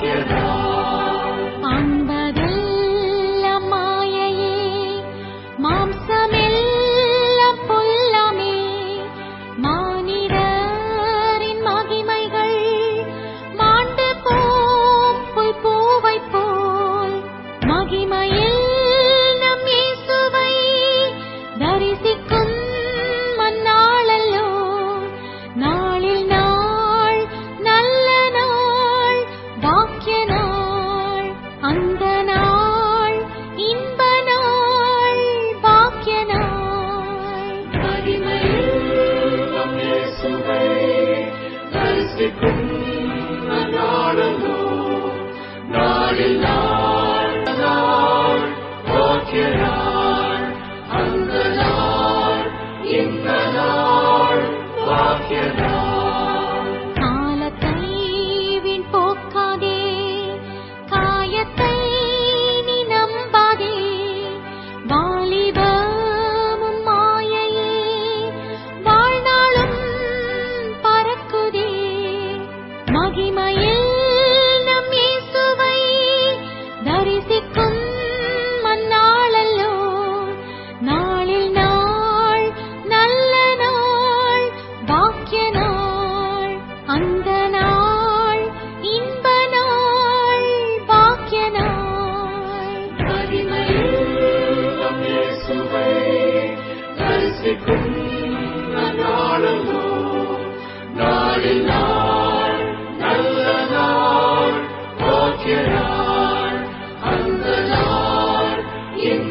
tierra.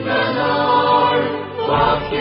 the Lord, walk